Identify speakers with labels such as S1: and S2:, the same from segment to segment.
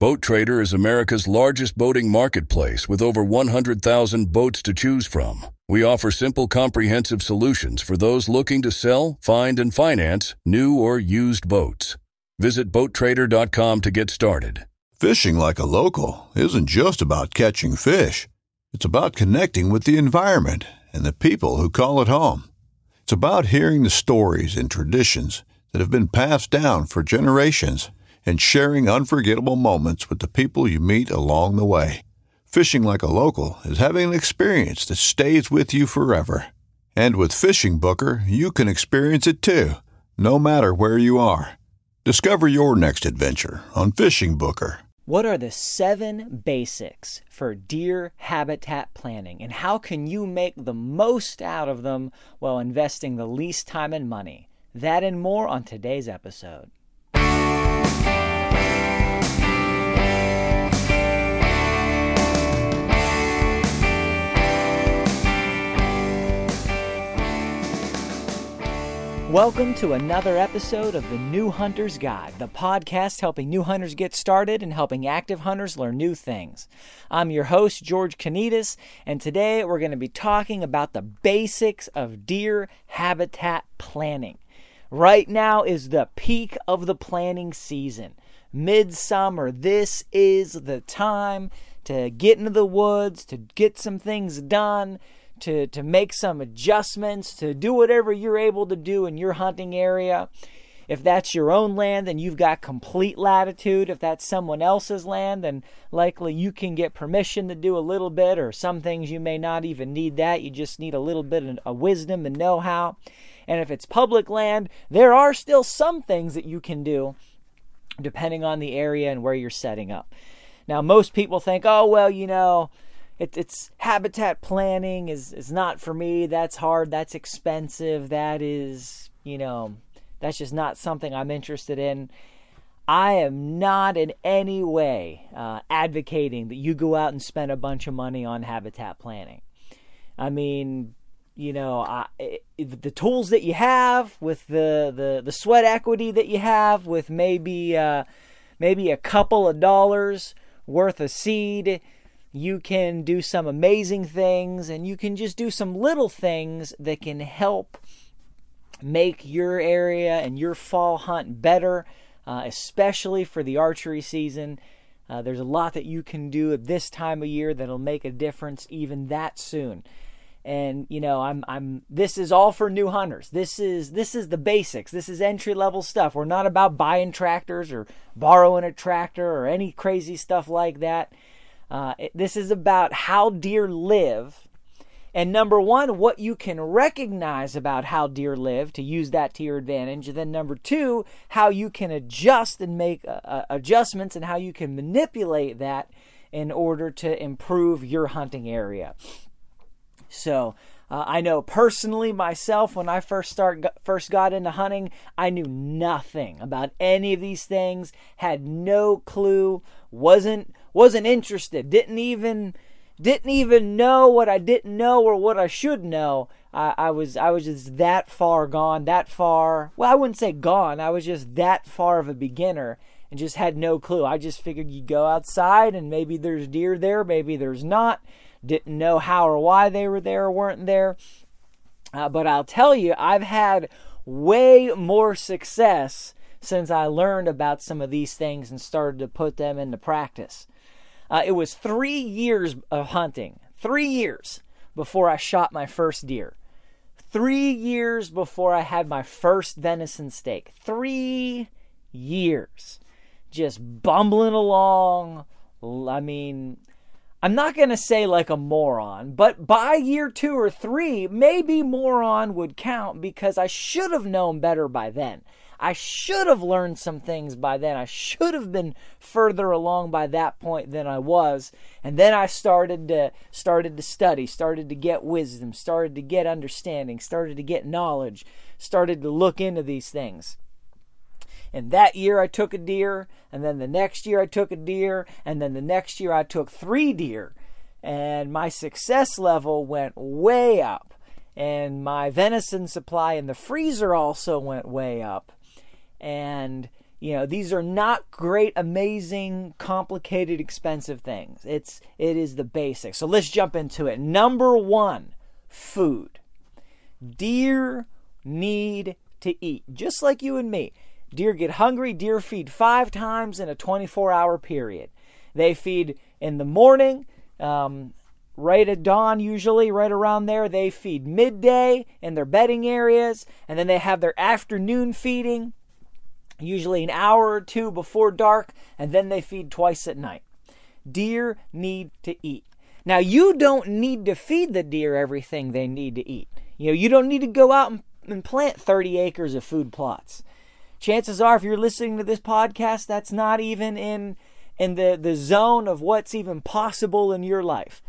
S1: Boat Trader is America's largest boating marketplace with over 100,000 boats to choose from. We offer simple, comprehensive solutions for those looking to sell, find, and finance new or used boats. Visit BoatTrader.com to get started.
S2: Fishing like a local isn't just about catching fish. It's about connecting with the environment and the people who call it home. It's about hearing the stories and traditions that have been passed down for generations and sharing unforgettable moments with the people you meet along the way. Fishing like a local is having an experience that stays with you forever. And with Fishing Booker, you can experience it too, no matter where you are. Discover your next adventure on Fishing Booker.
S3: What are the seven basics for deer habitat planning, and how can you make the most out of them while investing the least time and money? That and more on today's episode. Welcome to another episode of the New Hunter's Guide, the podcast helping new hunters get started and helping active hunters learn new things. I'm your host, George Kanitas, and today we're going to be talking about the basics of deer habitat planning. Right now is the peak of the planning season. Midsummer, this is the time to get into the woods, to get some things done to, to make some adjustments, to do whatever you're able to do in your hunting area. If that's your own land, then you've got complete latitude. If that's someone else's land, then likely you can get permission to do a little bit, or some things you may not even need that. You just need a little bit of a wisdom and know how. And if it's public land, there are still some things that you can do depending on the area and where you're setting up. Now, most people think, oh, well, you know, it, it's habitat planning is is not for me. That's hard. That's expensive. That is, you know, that's just not something I'm interested in. I am not in any way uh, advocating that you go out and spend a bunch of money on habitat planning. I mean, you know, I, the tools that you have, with the, the, the sweat equity that you have, with maybe uh, maybe a couple of dollars worth of seed, you can do some amazing things and you can just do some little things that can help make your area and your fall hunt better, uh, especially for the archery season. Uh, there's a lot that you can do at this time of year that'll make a difference even that soon. And you know, I'm I'm this is all for new hunters. This is this is the basics. This is entry level stuff. We're not about buying tractors or borrowing a tractor or any crazy stuff like that. Uh, this is about how deer live. And number one, what you can recognize about how deer live to use that to your advantage. And then number two, how you can adjust and make uh, uh adjustments and how you can manipulate that in order to improve your hunting area. So, uh, I know personally myself when I first start first got into hunting, I knew nothing about any of these things, had no clue, wasn't wasn't interested, didn't even didn't even know what I didn't know or what I should know. I, I was I was just that far gone, that far. Well, I wouldn't say gone. I was just that far of a beginner and just had no clue. I just figured you go outside and maybe there's deer there, maybe there's not didn't know how or why they were there or weren't there. Uh, but I'll tell you, I've had way more success since I learned about some of these things and started to put them into practice. Uh, it was three years of hunting, three years before I shot my first deer. Three years before I had my first venison steak. Three years. Just bumbling along. I mean, I'm not going to say like a moron, but by year two or three, maybe moron would count because I should have known better by then. I should have learned some things by then. I should have been further along by that point than I was. And then I started to started to study, started to get wisdom, started to get understanding, started to get knowledge, started to look into these things. And that year I took a deer, and then the next year I took a deer, and then the next year I took three deer. And my success level went way up. And my venison supply in the freezer also went way up. And You know, these are not great, amazing, complicated, expensive things. It's it is the basics. So let's jump into it. Number 1, food. Deer need to eat, just like you and me. Deer get hungry. Deer feed five times in a 24 hour period. They feed in the morning, um, right at dawn, usually, right around there. They feed midday in their bedding areas, and then they have their afternoon feeding, usually an hour or two before dark, and then they feed twice at night. Deer need to eat. Now, you don't need to feed the deer everything they need to eat. You know, you don't need to go out and, plant 30 acres of food plots. Chances are, if you're listening to this podcast, that's not even in in the, the zone of what's even possible in your life.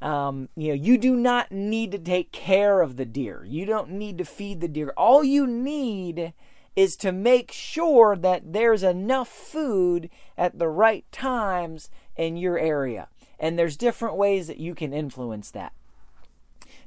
S3: Um, you know, you do not need to take care of the deer. You don't need to feed the deer. All you need is to make sure that there's enough food at the right times in your area. And there's different ways that you can influence that.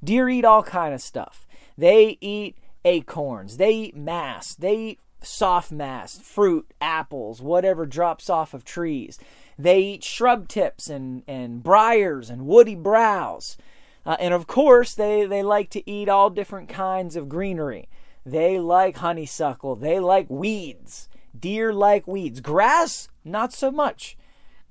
S3: Deer eat all kind of stuff. They eat acorns, they eat mass, they eat soft mass, fruit, apples, whatever drops off of trees. They eat shrub tips and, and briars and woody browse. Uh, and of course, they, they like to eat all different kinds of greenery. They like honeysuckle. They like weeds. Deer like weeds. Grass, not so much.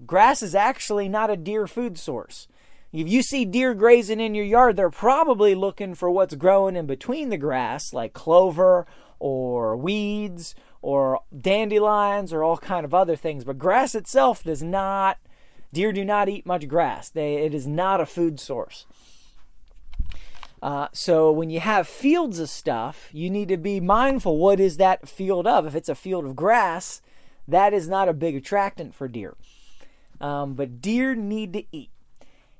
S3: Grass is actually not a deer food source. If you see deer grazing in your yard, they're probably looking for what's growing in between the grass, like clover or weeds or dandelions or all kind of other things. But grass itself does not deer do not eat much grass. They it is not a food source. Uh, so when you have fields of stuff, you need to be mindful. What is that field of? If it's a field of grass, that is not a big attractant for deer. Um, but deer need to eat.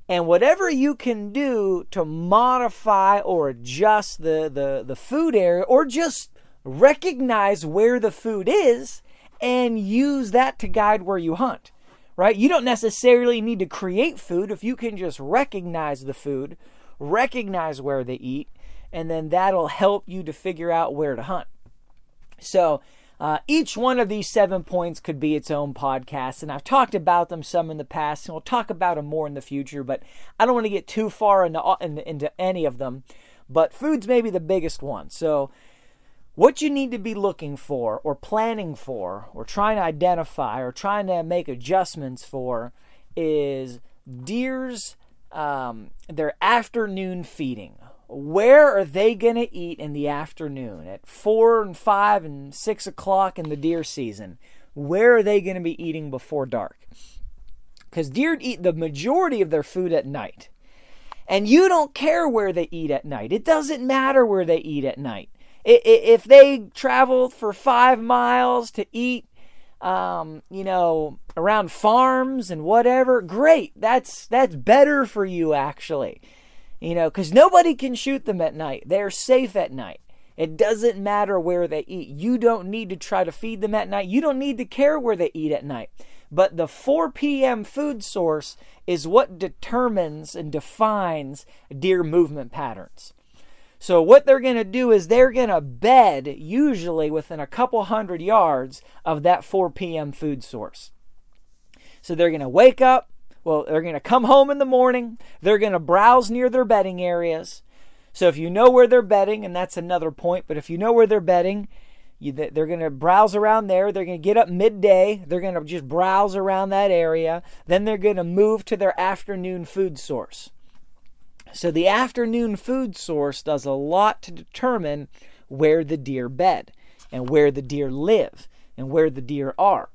S3: And whatever you can do to modify or adjust the, the, the food area or just recognize where the food is and use that to guide where you hunt, right? You don't necessarily need to create food if you can just recognize the food, recognize where they eat, and then that'll help you to figure out where to hunt. So, uh, each one of these seven points could be its own podcast, and I've talked about them some in the past, and we'll talk about them more in the future. But I don't want to get too far into, into, into any of them. But food's maybe the biggest one. So, what you need to be looking for, or planning for, or trying to identify, or trying to make adjustments for is deer's um, their afternoon feeding where are they going to eat in the afternoon at four and five and six o'clock in the deer season? Where are they going to be eating before dark? Because deer eat the majority of their food at night. And you don't care where they eat at night. It doesn't matter where they eat at night. If they travel for five miles to eat, um, you know, around farms and whatever, great. That's that's better for you actually. You know, because nobody can shoot them at night. They're safe at night. It doesn't matter where they eat. You don't need to try to feed them at night. You don't need to care where they eat at night. But the 4 p.m. food source is what determines and defines deer movement patterns. So, what they're going to do is they're going to bed usually within a couple hundred yards of that 4 p.m. food source. So, they're going to wake up, well, they're going to come home in the morning. They're going to browse near their bedding areas. So if you know where they're bedding, and that's another point, but if you know where they're bedding, you, they're going to browse around there. They're going to get up midday. They're going to just browse around that area. Then they're going to move to their afternoon food source. So the afternoon food source does a lot to determine where the deer bed and where the deer live and where the deer are.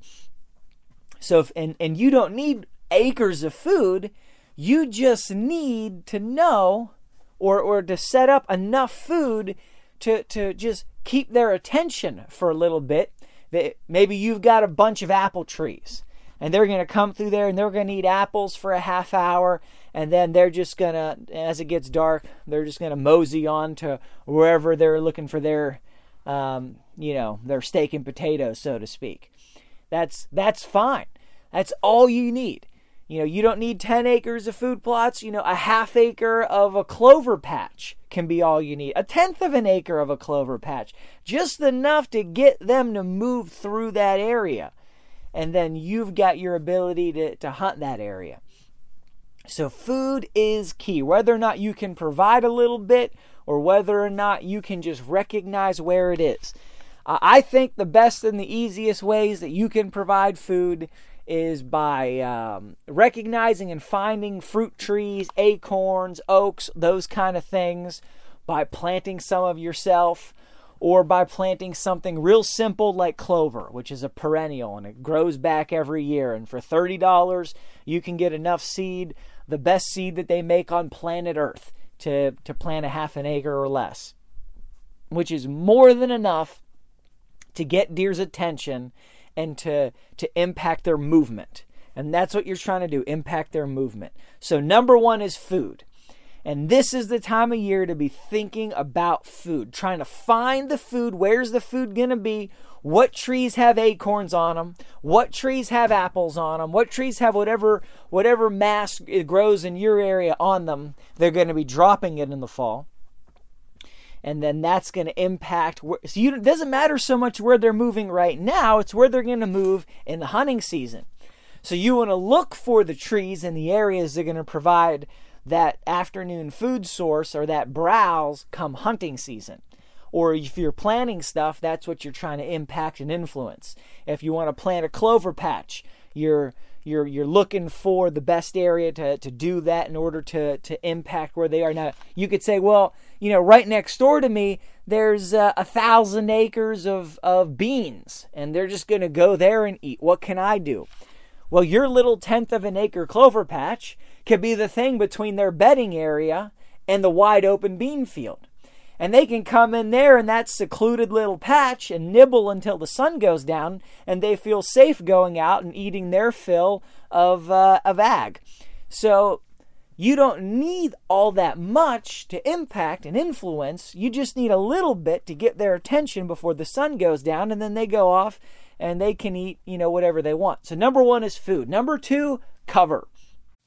S3: So if, and and you don't need acres of food. You just need to know or, or to set up enough food to, to just keep their attention for a little bit. That maybe you've got a bunch of apple trees and they're going to come through there and they're going to eat apples for a half hour and then they're just to as it gets dark they're just to mosey on to wherever they're looking for their um, you know their steak and potatoes so to speak that's that's fine that's all you need You know, you don't need 10 acres of food plots. You know, a half acre of a clover patch can be all you need. A tenth of an acre of a clover patch. Just enough to get them to move through that area. And then you've got your ability to, to hunt that area. So, food is key. Whether or not you can provide a little bit or whether or not you can just recognize where it is. Uh, I think the best and the easiest ways that you can provide food is by um, recognizing and finding fruit trees, acorns, oaks, those kind of things, by planting some of yourself, or by planting something real simple like clover, which is a perennial and it grows back every year. And for $30, you can get enough seed, the best seed that they make on planet Earth, to, to plant a half an acre or less, which is more than enough to get deer's attention and to to impact their movement. And that's what you're trying to do, impact their movement. So number 1 is food. And this is the time of year to be thinking about food, trying to find the food. Where's the food going to be? What trees have acorns on them? What trees have apples on them? What trees have whatever whatever mass grows in your area on them? They're going to be dropping it in the fall and then that's going to impact. So you, it doesn't matter so much where they're moving right now; it's where they're going to move in the hunting season. So you want to look for the trees and the areas they're going to provide that afternoon food source or that browse come hunting season. Or if you're planting stuff, that's what you're trying to impact and influence. If you want to plant a clover patch, you're you're you're looking for the best area to, to do that in order to to impact where they are. Now you could say well you know right next door to me there's uh, a thousand acres of of beans and they're just going to go there and eat. What can i do? Well your little tenth of an acre clover patch could be the thing between their bedding area and the wide open bean field and they can come in there in that secluded little patch and nibble until the sun goes down, and they feel safe going out and eating their fill of uh, of ag. So you don't need all that much to impact and influence. You just need a little bit to get their attention before the sun goes down, and then they go off and they can eat, you know, whatever they want. So number one is food. Number two, cover.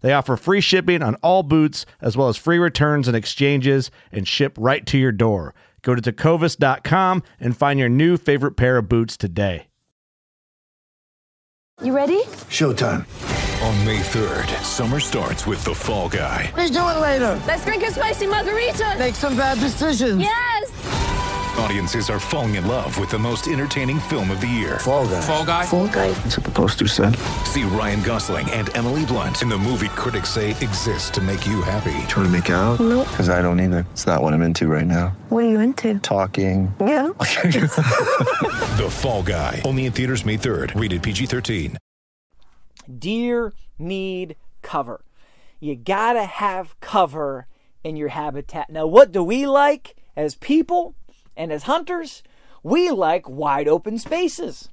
S4: They offer free shipping on all boots, as well as free returns and exchanges, and ship right to your door. Go to tecovas.com and find your new favorite pair of boots today.
S5: You ready?
S6: Showtime.
S7: On May 3rd, summer starts with The Fall Guy.
S6: Let's do it later.
S5: Let's drink a spicy margarita.
S6: Make some bad decisions.
S5: Yes.
S7: Audiences are falling in love with the most entertaining film of the year.
S6: Fall guy.
S7: Fall Guy.
S5: Fall guy.
S6: That's what the poster said.
S7: See Ryan Gosling and Emily Blunt in the movie critics say exists to make you happy.
S6: Trying to make it out?
S5: Nope.
S6: Because I don't either. It's not what I'm into right now.
S5: What are you into?
S6: Talking.
S5: Yeah.
S7: The Fall Guy. Only in theaters May 3rd. Rated PG-13.
S3: Deer need cover. You gotta have cover in your habitat. Now, what do we like as people and as hunters? We like wide open spaces.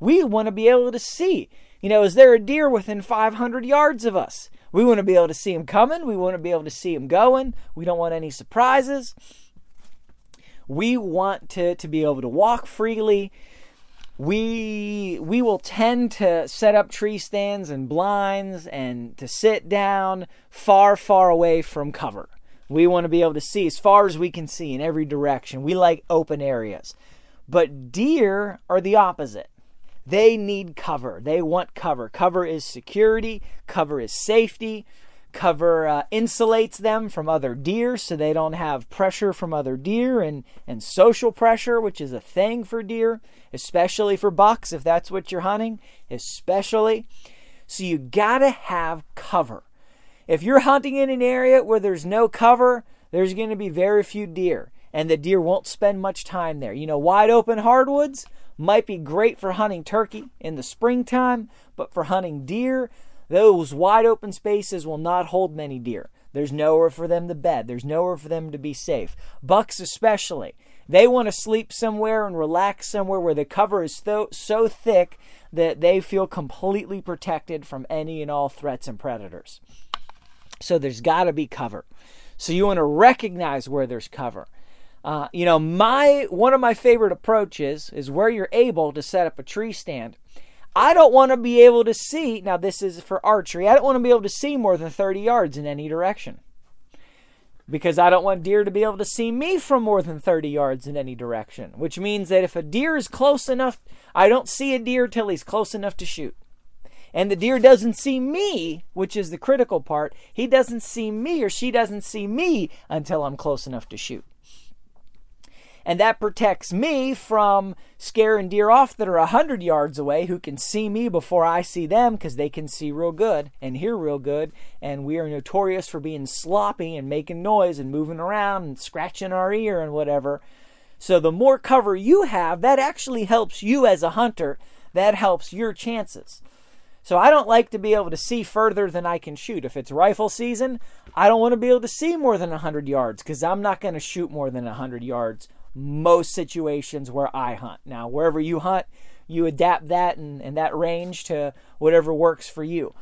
S3: We want to be able to see. You know, is there a deer within 500 yards of us? We want to be able to see him coming. We want to be able to see him going. We don't want any surprises. We want to, to be able to walk freely we we will tend to set up tree stands and blinds and to sit down far far away from cover we want to be able to see as far as we can see in every direction. We like open areas. But deer are the opposite. They need cover. They want cover. Cover is security. Cover is safety. Cover uh, insulates them from other deer so they don't have pressure from other deer and, and social pressure, which is a thing for deer, especially for bucks if that's what you're hunting, especially. So you gotta have cover. If you're hunting in an area where there's no cover, there's going to be very few deer, and the deer won't spend much time there. You know, wide open hardwoods might be great for hunting turkey in the springtime, but for hunting deer, those wide open spaces will not hold many deer. There's nowhere for them to bed. There's nowhere for them to be safe. Bucks, especially, they want to sleep somewhere and relax somewhere where the cover is so, so thick that they feel completely protected from any and all threats and predators. So there's got to be cover. So you want to recognize where there's cover. Uh, you know, my one of my favorite approaches is where you're able to set up a tree stand. I don't want to be able to see. Now, this is for archery. I don't want to be able to see more than 30 yards in any direction because I don't want deer to be able to see me from more than 30 yards in any direction, which means that if a deer is close enough, I don't see a deer till he's close enough to shoot. And the deer doesn't see me, which is the critical part. He doesn't see me or she doesn't see me until I'm close enough to shoot. And that protects me from scaring deer off that are 100 yards away who can see me before I see them because they can see real good and hear real good. And we are notorious for being sloppy and making noise and moving around and scratching our ear and whatever. So the more cover you have, that actually helps you as a hunter. That helps your chances. So I don't like to be able to see further than I can shoot. If it's rifle season, I don't want to be able to see more than 100 yards because I'm not going to shoot more than 100 yards most situations where I hunt. Now, wherever you hunt, you adapt that and, and that range to whatever works for you.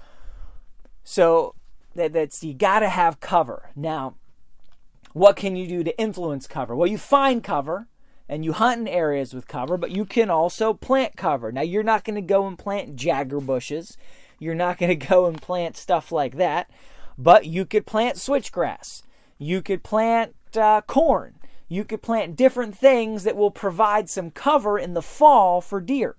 S3: So that, that's you got to have cover. Now, what can you do to influence cover? Well, you find cover and you hunt in areas with cover, but you can also plant cover. Now, you're not going to go and plant jagger bushes. You're not going to go and plant stuff like that, but you could plant switchgrass. You could plant uh, corn you could plant different things that will provide some cover in the fall for deer.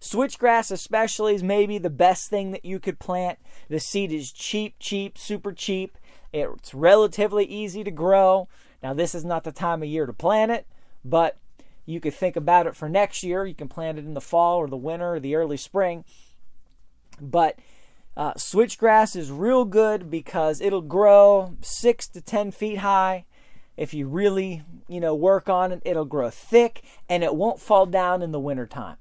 S3: Switchgrass, especially, is maybe the best thing that you could plant. The seed is cheap, cheap, super cheap. It's relatively easy to grow. Now, this is not the time of year to plant it, but you could think about it for next year. You can plant it in the fall or the winter or the early spring. But uh, switchgrass is real good because it'll grow six to ten feet high if you really, you know, work on it, it'll grow thick and it won't fall down in the wintertime.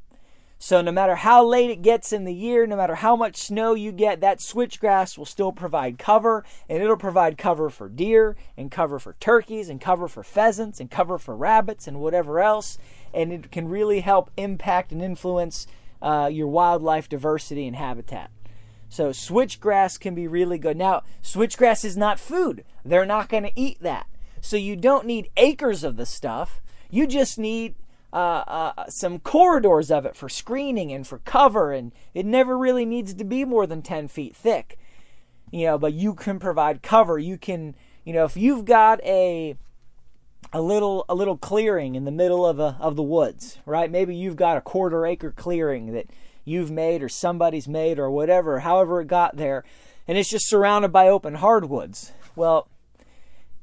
S3: So no matter how late it gets in the year, no matter how much snow you get, that switchgrass will still provide cover and it'll provide cover for deer and cover for turkeys and cover for pheasants and cover for rabbits and whatever else. And it can really help impact and influence uh, your wildlife diversity and habitat. So switchgrass can be really good. Now, switchgrass is not food. They're not going to eat that. So you don't need acres of the stuff. You just need uh, uh, some corridors of it for screening and for cover, and it never really needs to be more than 10 feet thick. You know, but you can provide cover. You can, you know, if you've got a a little a little clearing in the middle of a, of the woods, right? Maybe you've got a quarter acre clearing that you've made or somebody's made or whatever, however it got there, and it's just surrounded by open hardwoods. Well,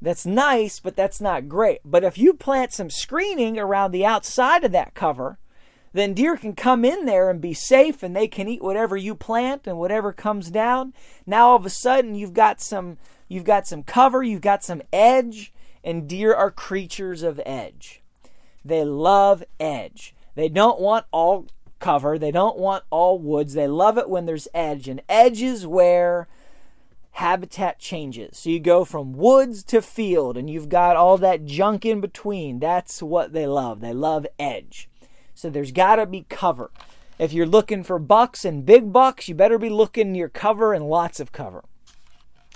S3: that's nice, but that's not great. But if you plant some screening around the outside of that cover, then deer can come in there and be safe and they can eat whatever you plant and whatever comes down. Now all of a sudden you've got some you've got some cover, you've got some edge, and deer are creatures of edge. They love edge. They don't want all cover, they don't want all woods. They love it when there's edge, and edge is where habitat changes. So you go from woods to field and you've got all that junk in between. That's what they love. They love edge. So there's got to be cover. If you're looking for bucks and big bucks, you better be looking near cover and lots of cover.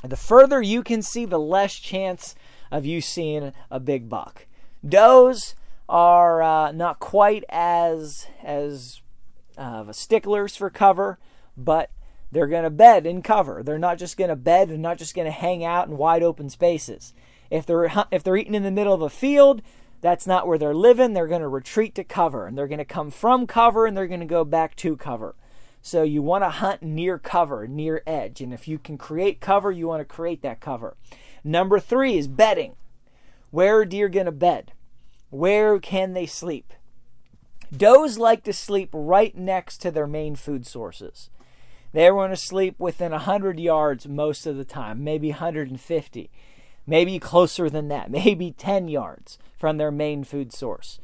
S3: The further you can see, the less chance of you seeing a big buck. Does are uh, not quite as as uh, sticklers for cover, but they're going to bed in cover. They're not just going to bed and not just going to hang out in wide open spaces. If they're if they're eating in the middle of a field, that's not where they're living. They're going to retreat to cover and they're going to come from cover and they're going to go back to cover. So you want to hunt near cover, near edge. And if you can create cover, you want to create that cover. Number three is bedding. Where are deer going to bed? Where can they sleep? Does like to sleep right next to their main food sources. They want to sleep within 100 yards most of the time, maybe 150, maybe closer than that, maybe 10 yards from their main food source.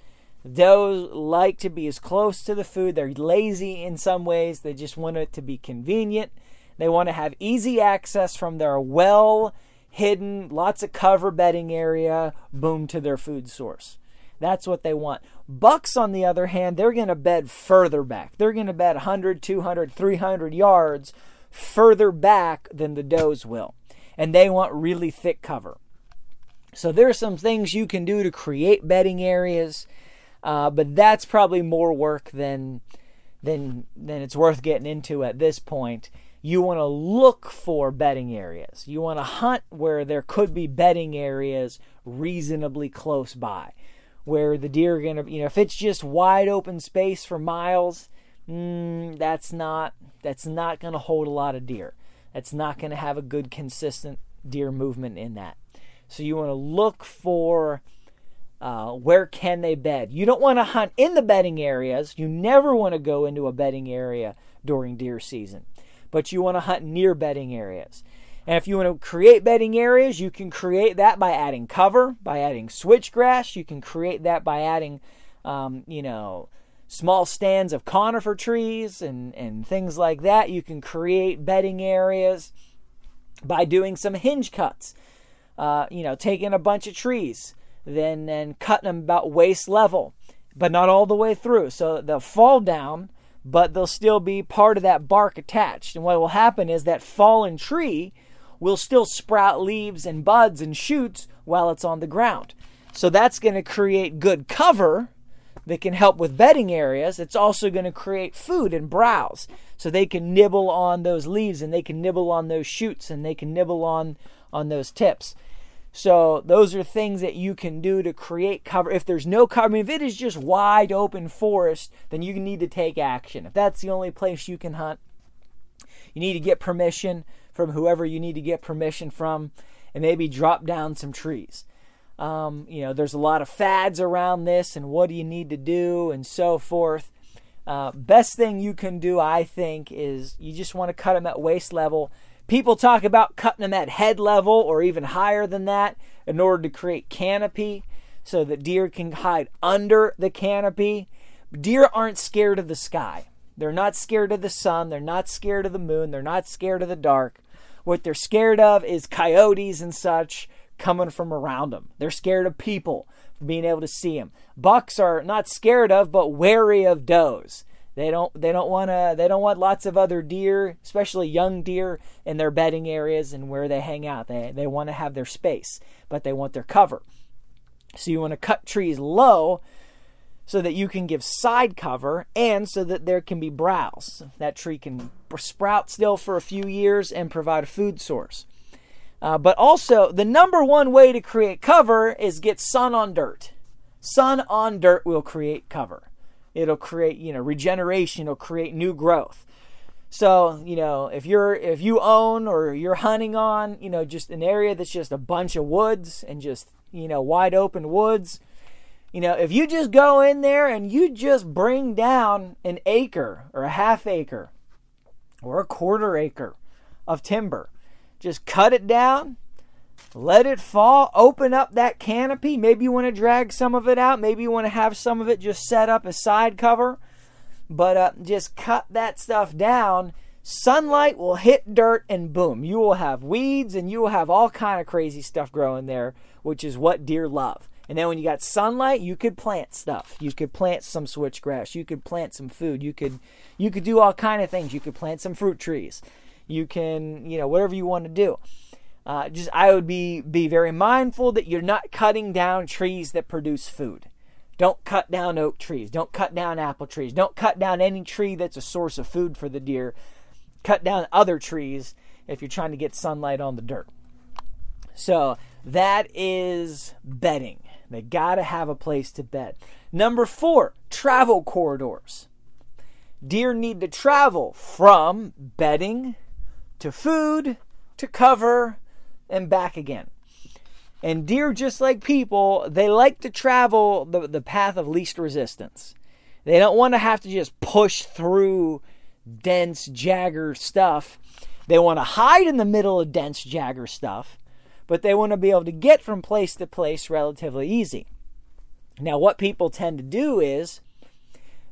S3: Does like to be as close to the food. They're lazy in some ways. They just want it to be convenient. They want to have easy access from their well hidden, lots of cover bedding area, boom, to their food source. That's what they want. Bucks, on the other hand, they're going to bed further back. They're going to bed 100, 200, 300 yards further back than the does will. And they want really thick cover. So there are some things you can do to create bedding areas, uh, but that's probably more work than than than it's worth getting into at this point. You want to look for bedding areas. You want to hunt where there could be bedding areas reasonably close by where the deer are gonna, you know, if it's just wide open space for miles, mm, that's not that's not gonna hold a lot of deer. That's not gonna have a good consistent deer movement in that. So you want to look for uh, where can they bed. You don't want to hunt in the bedding areas. You never want to go into a bedding area during deer season, but you want to hunt near bedding areas. And if you want to create bedding areas, you can create that by adding cover, by adding switchgrass. You can create that by adding, um, you know, small stands of conifer trees and, and things like that. You can create bedding areas by doing some hinge cuts. Uh, you know, taking a bunch of trees, then then cutting them about waist level, but not all the way through. So they'll fall down, but they'll still be part of that bark attached. And what will happen is that fallen tree will still sprout leaves and buds and shoots while it's on the ground. So that's going to create good cover that can help with bedding areas. It's also going to create food and browse. So they can nibble on those leaves and they can nibble on those shoots and they can nibble on on those tips. So those are things that you can do to create cover. If there's no cover, I mean, if it is just wide open forest, then you need to take action. If that's the only place you can hunt, you need to get permission from whoever you need to get permission from and maybe drop down some trees. Um, you know, there's a lot of fads around this and what do you need to do and so forth. Uh, best thing you can do, I think, is you just want to cut them at waist level. People talk about cutting them at head level or even higher than that in order to create canopy so that deer can hide under the canopy. Deer aren't scared of the sky. They're not scared of the sun. They're not scared of the moon. They're not scared of the dark. What they're scared of is coyotes and such coming from around them. They're scared of people being able to see them. Bucks are not scared of, but wary of does. They don't. They don't want to. They don't want lots of other deer, especially young deer, in their bedding areas and where they hang out. They they want to have their space, but they want their cover. So you want to cut trees low so that you can give side cover and so that there can be browse. That tree can sprout still for a few years and provide a food source. Uh, but also, the number one way to create cover is get sun on dirt. Sun on dirt will create cover. It'll create, you know, regeneration. It'll create new growth. So, you know, if you're if you own or you're hunting on, you know, just an area that's just a bunch of woods and just, you know, wide open woods, you know, if you just go in there and you just bring down an acre or a half acre or a quarter acre of timber, just cut it down, let it fall, open up that canopy. Maybe you want to drag some of it out, maybe you want to have some of it just set up as side cover, but uh, just cut that stuff down. Sunlight will hit dirt and boom, you will have weeds and you will have all kind of crazy stuff growing there, which is what deer love. And then when you got sunlight, you could plant stuff. You could plant some switchgrass. You could plant some food. You could you could do all kind of things. You could plant some fruit trees. You can you know whatever you want to do. Uh, just I would be be very mindful that you're not cutting down trees that produce food. Don't cut down oak trees. Don't cut down apple trees. Don't cut down any tree that's a source of food for the deer. Cut down other trees if you're trying to get sunlight on the dirt. So that is bedding. They got to have a place to bed. Number four, travel corridors. deer need to travel from bedding to food to cover and back again. And deer, just like people, they like to travel the, the path of least resistance. They don't want to have to just push through dense jagger stuff. They want to hide in the middle of dense jagger stuff, but they want to be able to get from place to place relatively easy. Now, what people tend to do is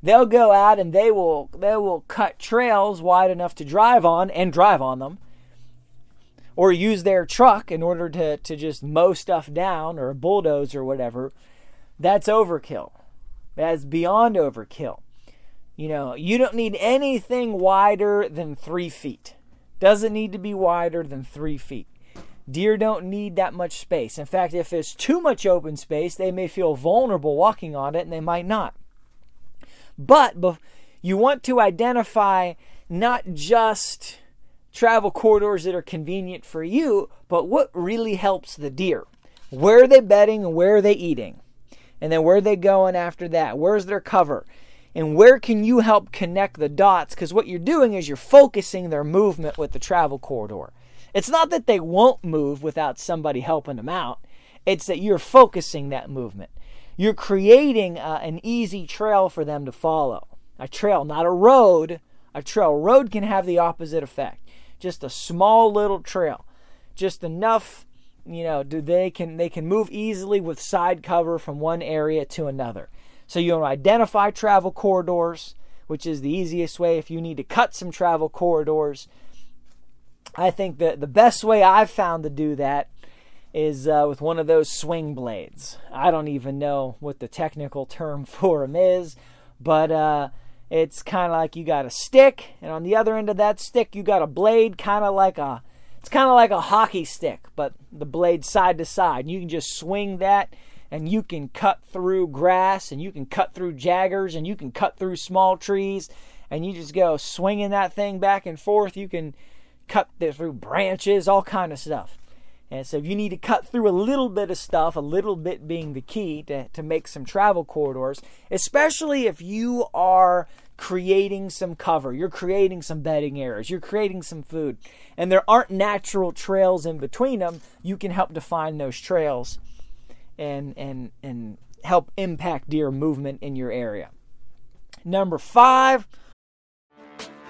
S3: they'll go out and they will they will cut trails wide enough to drive on and drive on them or use their truck in order to, to just mow stuff down or a bulldoze or whatever. That's overkill. That's beyond overkill. You know you don't need anything wider than three feet. Doesn't need to be wider than three feet deer don't need that much space in fact if it's too much open space they may feel vulnerable walking on it and they might not but you want to identify not just travel corridors that are convenient for you, but what really helps the deer. Where are they bedding and where are they eating? And then where are they going after that? Where's their cover? And where can you help connect the dots? Because what you're doing is you're focusing their movement with the travel corridor. It's not that they won't move without somebody helping them out, it's that you're focusing that movement. You're creating uh, an easy trail for them to follow. A trail, not a road. A trail. Road can have the opposite effect. Just a small little trail. Just enough, you know, do they can they can move easily with side cover from one area to another. So you identify travel corridors, which is the easiest way if you need to cut some travel corridors. I think that the best way I've found to do that is uh, with one of those swing blades. I don't even know what the technical term for them is, but uh, it's kind of like you got a stick, and on the other end of that stick, you got a blade, kind of like a it's kind of like a hockey stick, but the blade side to side. You can just swing that, and you can cut through grass, and you can cut through jaggers, and you can cut through small trees, and you just go swinging that thing back and forth. You can cut through branches, all kind of stuff. And so you need to cut through a little bit of stuff, a little bit being the key to, to make some travel corridors, especially if you are creating some cover, you're creating some bedding areas, you're creating some food, and there aren't natural trails in between them, you can help define those trails and and and help impact deer movement in your area. Number five,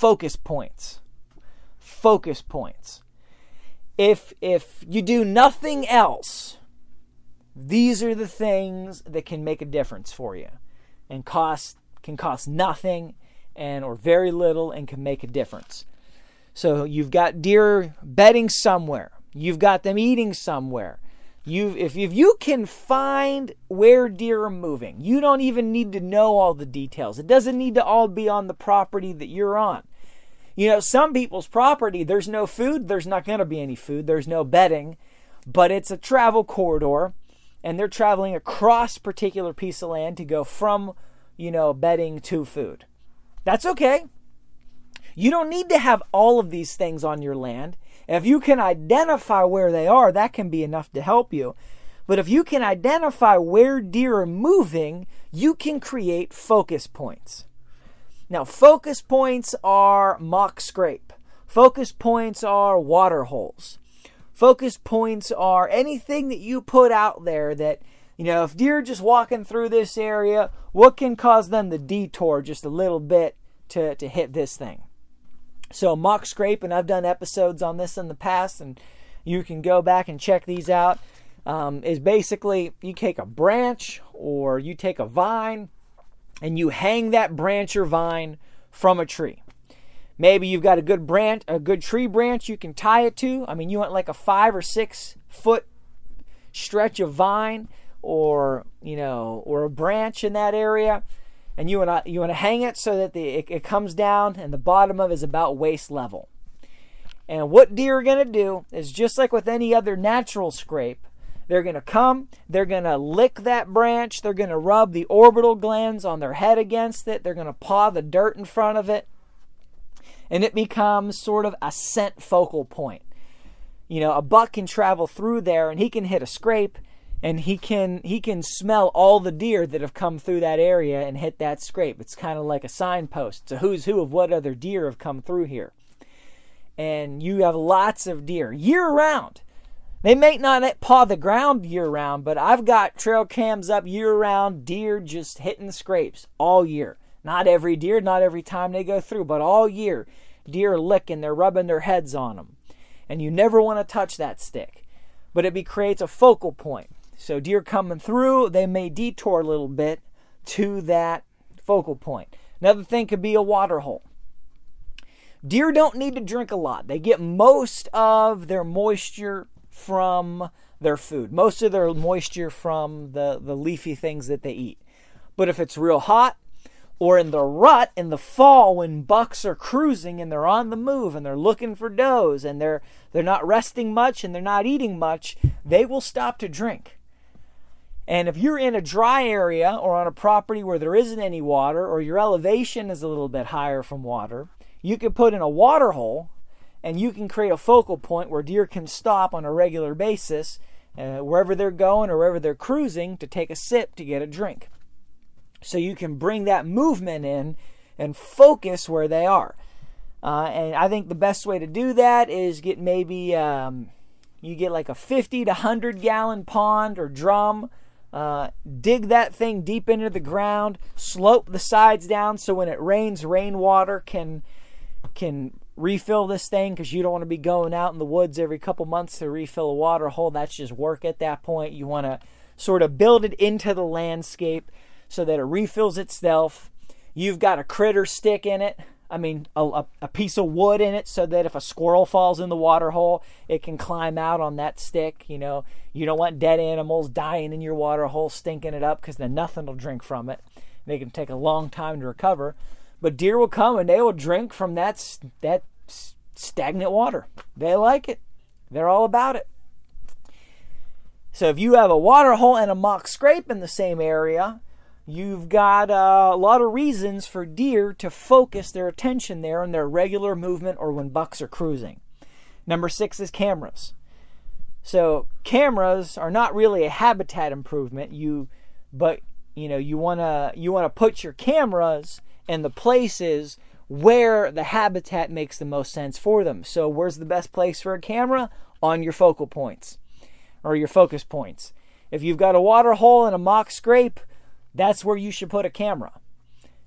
S3: focus points. Focus points. If if you do nothing else, these are the things that can make a difference for you and cost can cost nothing and or very little and can make a difference. So you've got deer bedding somewhere. You've got them eating somewhere. You if if you can find where deer are moving, you don't even need to know all the details. It doesn't need to all be on the property that you're on. You know, some people's property, there's no food, there's not going to be any food, there's no bedding, but it's a travel corridor and they're traveling across particular piece of land to go from, you know, bedding to food. That's okay. You don't need to have all of these things on your land. If you can identify where they are, that can be enough to help you. But if you can identify where deer are moving, you can create focus points. Now, focus points are mock scrape. Focus points are water holes. Focus points are anything that you put out there that, you know, if deer just walking through this area, what can cause them to detour just a little bit to, to hit this thing? So, mock scrape, and I've done episodes on this in the past, and you can go back and check these out. Um, is basically you take a branch or you take a vine and you hang that branch or vine from a tree. Maybe you've got a good branch, a good tree branch you can tie it to. I mean, you want like a five or six foot stretch of vine or, you know, or a branch in that area. and you want to you want to hang it so that the it, it comes down and the bottom of it is about waist level. And what deer are going to do is just like with any other natural scrape, they're going to come, they're going to lick that branch, they're going to rub the orbital glands on their head against it, they're going to paw the dirt in front of it, and it becomes sort of a scent focal point. You know, a buck can travel through there and he can hit a scrape and he can he can smell all the deer that have come through that area and hit that scrape. It's kind of like a signpost. It's a who's who of what other deer have come through here. And you have lots of deer year round. They may not paw the ground year round, but I've got trail cams up year round, deer just hitting scrapes all year. Not every deer, not every time they go through, but all year. Deer licking, they're rubbing their heads on them. And you never want to touch that stick. But it be, creates a focal point. So deer coming through, they may detour a little bit to that focal point. Another thing could be a water hole. Deer don't need to drink a lot. They get most of their moisture from their food, most of their moisture from the, the leafy things that they eat. But if it's real hot, or in the rut in the fall when bucks are cruising and they're on the move and they're looking for does and they're they're not resting much and they're not eating much, they will stop to drink. And if you're in a dry area or on a property where there isn't any water or your elevation is a little bit higher from water, you can put in a water hole and you can create a focal point where deer can stop on a regular basis uh, wherever they're going or wherever they're cruising to take a sip to get a drink. So you can bring that movement in and focus where they are. Uh, and I think the best way to do that is get maybe um, you get like a 50 to 100 gallon pond or drum uh, dig that thing deep into the ground, slope the sides down so when it rains, rainwater can can refill this thing because you don't want to be going out in the woods every couple months to refill a water hole. That's just work at that point. You want to sort of build it into the landscape so that it refills itself. You've got a critter stick in it. I mean, a, a, piece of wood in it so that if a squirrel falls in the water hole, it can climb out on that stick. You know, you don't want dead animals dying in your water hole, stinking it up, because then nothing will drink from it. They can take a long time to recover. But deer will come and they will drink from that, that stagnant water. They like it, they're all about it. So if you have a water hole and a mock scrape in the same area, you've got uh, a lot of reasons for deer to focus their attention there in their regular movement or when bucks are cruising. Number six is cameras. So cameras are not really a habitat improvement. You, but you know you wanna you wanna put your cameras in the places where the habitat makes the most sense for them. So where's the best place for a camera? On your focal points or your focus points. If you've got a water hole and a mock scrape, that's where you should put a camera.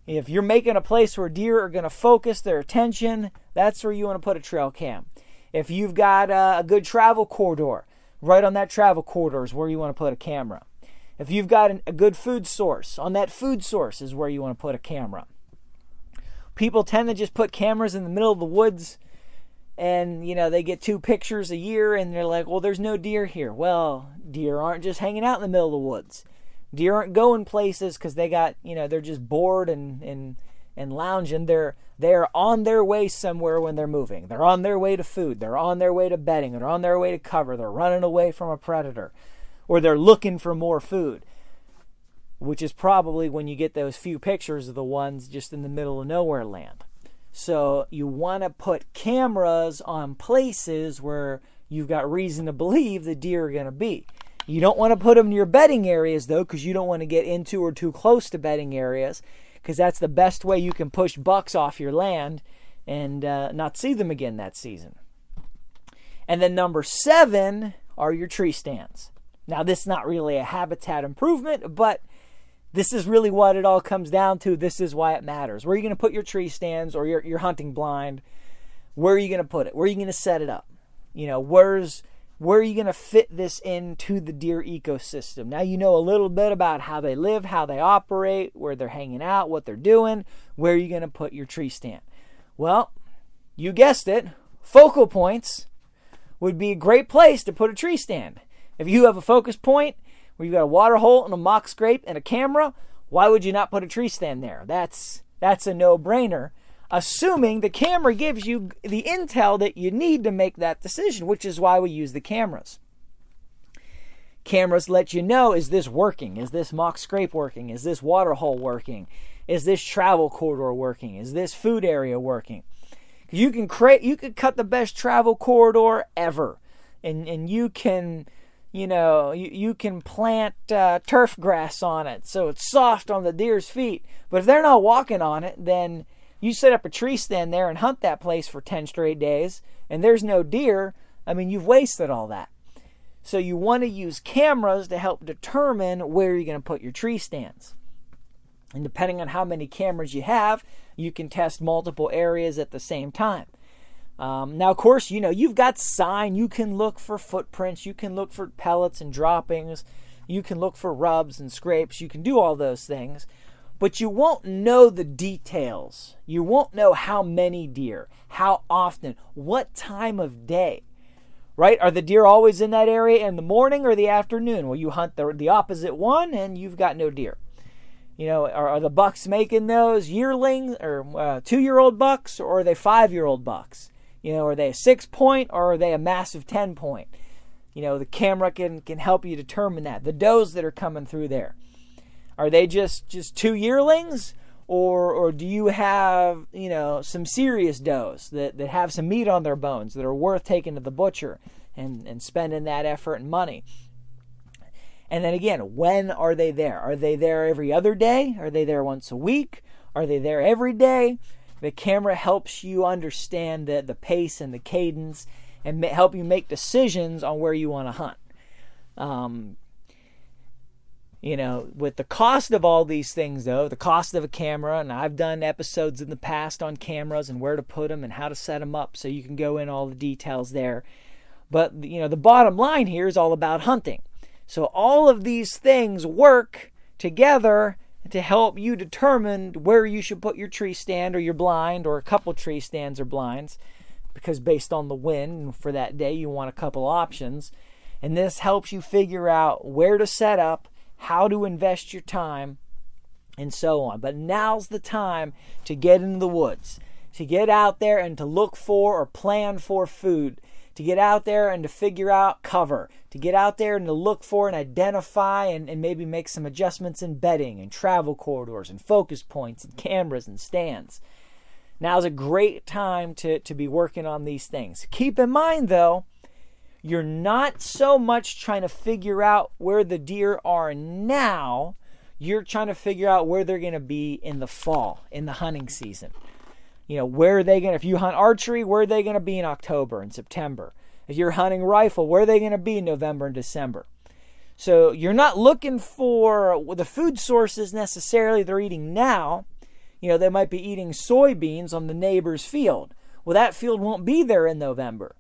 S3: If you're making a place where deer are going to focus their attention, that's where you want to put a trail cam. If you've got a, good travel corridor, right on that travel corridor is where you want to put a camera. If you've got a good food source, on that food source is where you want to put a camera. People tend to just put cameras in the middle of the woods and you know they get two pictures a year and they're like well there's no deer here. Well deer aren't just hanging out in the middle of the woods. Deer aren't going places because they got you know they're just bored and and and lounging. They're they're on their way somewhere when they're moving. They're on their way to food. They're on their way to bedding. They're on their way to cover. They're running away from a predator. Or they're looking for more food which is probably when you get those few pictures of the ones just in the middle of nowhere land so you want to put cameras on places where you've got reason to believe the deer are going to be you don't want to put them near bedding areas though, because you don't want to get into or too close to bedding areas, because that's the best way you can push bucks off your land and uh, not see them again that season. And then number seven are your tree stands. Now, this is not really a habitat improvement, but this is really what it all comes down to. This is why it matters. Where are you going to put your tree stands or your, your hunting blind? Where are you going to put it? Where are you going to set it up? You know, where's where are you going to fit this into the deer ecosystem? Now you know a little bit about how they live, how they operate, where they're hanging out, what they're doing. Where are you going to put your tree stand? Well, you guessed it, focal points would be a great place to put a tree stand. If you have a focus point where you've got a water hole and a mock scrape and a camera, Why would you not put a tree stand there? That's that's a no-brainer, assuming the camera gives you the intel that you need to make that decision, which is why we use the cameras. Cameras let you know is this working? Is this mock scrape working? Is this water hole working? Is this travel corridor working? Is this food area working? You can create you could cut the best travel corridor ever. And and you can you know, you, you can plant uh, turf grass on it so it's soft on the deer's feet. But if they're not walking on it, then you set up a tree stand there and hunt that place for 10 straight days and there's no deer. I mean, you've wasted all that. So you want to use cameras to help determine where you're going to put your tree stands. And depending on how many cameras you have, you can test multiple areas at the same time. Um, now, of course, you know, you've got sign. You can look for footprints. You can look for pellets and droppings. You can look for rubs and scrapes. You can do all those things. But you won't know the details. You won't know how many deer, how often, what time of day. Right? Are the deer always in that area in the morning or the afternoon? Well, you hunt the, the opposite one and you've got no deer. You know, are, are the bucks making those yearlings or uh, two year old bucks or are they five year old bucks? You know, are they a six point or are they a massive 10 point? You know, the camera can, can help you determine that. The does that are coming through there. Are they just, just two yearlings? Or, or do you have, you know, some serious does that, that have some meat on their bones that are worth taking to the butcher and, and spending that effort and money? And then again, when are they there? Are they there every other day? Are they there once a week? Are they there every day? The camera helps you understand the, the pace and the cadence and ma- help you make decisions on where you want to hunt. Um, you know, with the cost of all these things, though, the cost of a camera, and I've done episodes in the past on cameras and where to put them and how to set them up so you can go in all the details there. But, you know, the bottom line here is all about hunting. So all of these things work together to help you determine where you should put your tree stand or your blind or a couple tree stands or blinds because based on the wind for that day you want a couple options. And this helps you figure out where to set up how to invest your time and so on. But now's the time to get into the woods to get out there and to look for or plan for food to get out there and to figure out cover, to get out there and to look for and identify and, and maybe make some adjustments in bedding and travel corridors and focus points and cameras and stands. Now is a great time to, to be working on these things. Keep in mind, though, you're not so much trying to figure out where the deer are now, you're trying to figure out where they're going to be in the fall, in the hunting season. You know, where are they going to, if you hunt archery, where are they going to be in October and September? If you're hunting rifle, where are they going to be in November and December? So you're not looking for the food sources necessarily they're eating now. You know, they might be eating soybeans on the neighbor's field. Well, that field won't be there in November.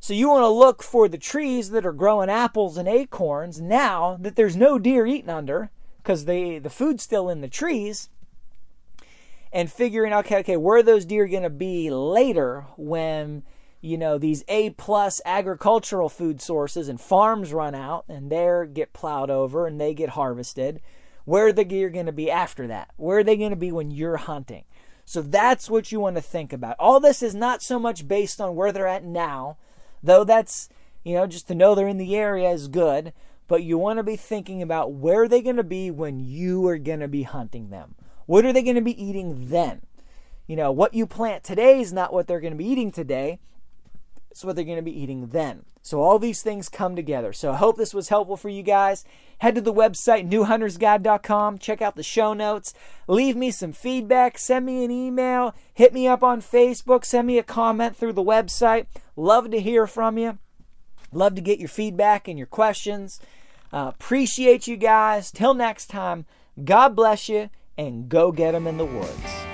S3: So you want to look for the trees that are growing apples and acorns now that there's no deer eating under because the the food's still in the trees and figuring out okay, okay where are those deer going to be later when you know these a plus agricultural food sources and farms run out and they get plowed over and they get harvested where are the deer going to be after that? Where are they going to be when you're hunting? So that's what you want to think about. All this is not so much based on where they're at now though that's you know just to know they're in the area is good but you want to be thinking about where are they going to be when you are going to be hunting them what are they going to be eating then? You know, what you plant today is not what they're going to be eating today. It's what they're going to be eating then. So all these things come together. So I hope this was helpful for you guys. Head to the website newhuntersguide.com, check out the show notes, leave me some feedback, send me an email, hit me up on Facebook, send me a comment through the website. Love to hear from you. Love to get your feedback and your questions. Uh, appreciate you guys. Till next time, God bless you and go get them in the woods.